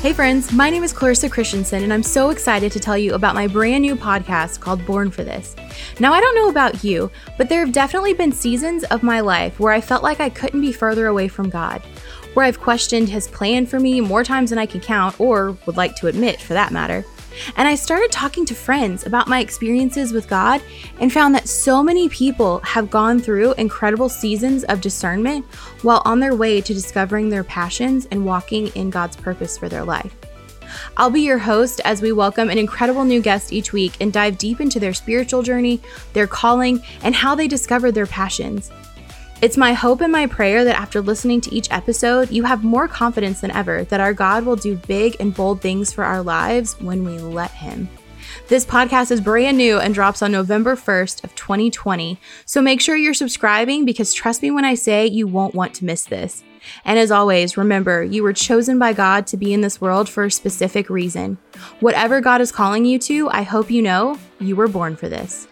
Hey, friends, my name is Clarissa Christensen, and I'm so excited to tell you about my brand new podcast called Born for This. Now, I don't know about you, but there have definitely been seasons of my life where I felt like I couldn't be further away from God, where I've questioned His plan for me more times than I can count, or would like to admit for that matter. And I started talking to friends about my experiences with God and found that so many people have gone through incredible seasons of discernment while on their way to discovering their passions and walking in God's purpose for their life. I'll be your host as we welcome an incredible new guest each week and dive deep into their spiritual journey, their calling, and how they discovered their passions. It's my hope and my prayer that after listening to each episode, you have more confidence than ever that our God will do big and bold things for our lives when we let Him. This podcast is brand new and drops on November 1st of 2020. So make sure you're subscribing because trust me when I say you won't want to miss this. And as always, remember, you were chosen by God to be in this world for a specific reason. Whatever God is calling you to, I hope you know you were born for this.